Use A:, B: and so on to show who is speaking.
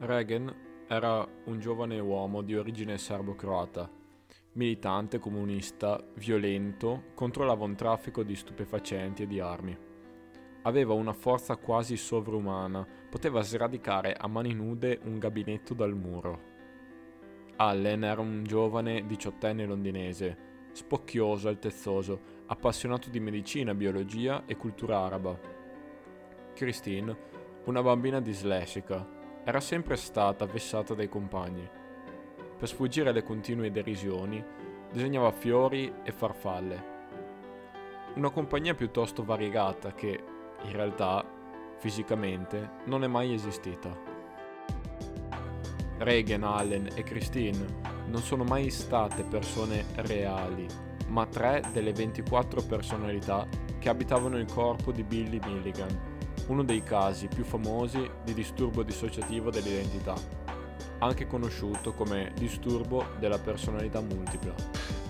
A: Reagan era un giovane uomo di origine serbo-croata, militante comunista, violento, controllava un traffico di stupefacenti e di armi. Aveva una forza quasi sovrumana, poteva sradicare a mani nude un gabinetto dal muro. Allen era un giovane diciottenne londinese, spocchioso, altezzoso, appassionato di medicina, biologia e cultura araba. Christine, una bambina dislessica, era sempre stata vessata dai compagni. Per sfuggire alle continue derisioni, disegnava fiori e farfalle. Una compagnia piuttosto variegata che, in realtà, fisicamente, non è mai esistita. Reagan, Allen e Christine non sono mai state persone reali, ma tre delle 24 personalità che abitavano il corpo di Billy Milligan, uno dei casi più famosi di disturbo dissociativo dell'identità, anche conosciuto come disturbo della personalità multipla.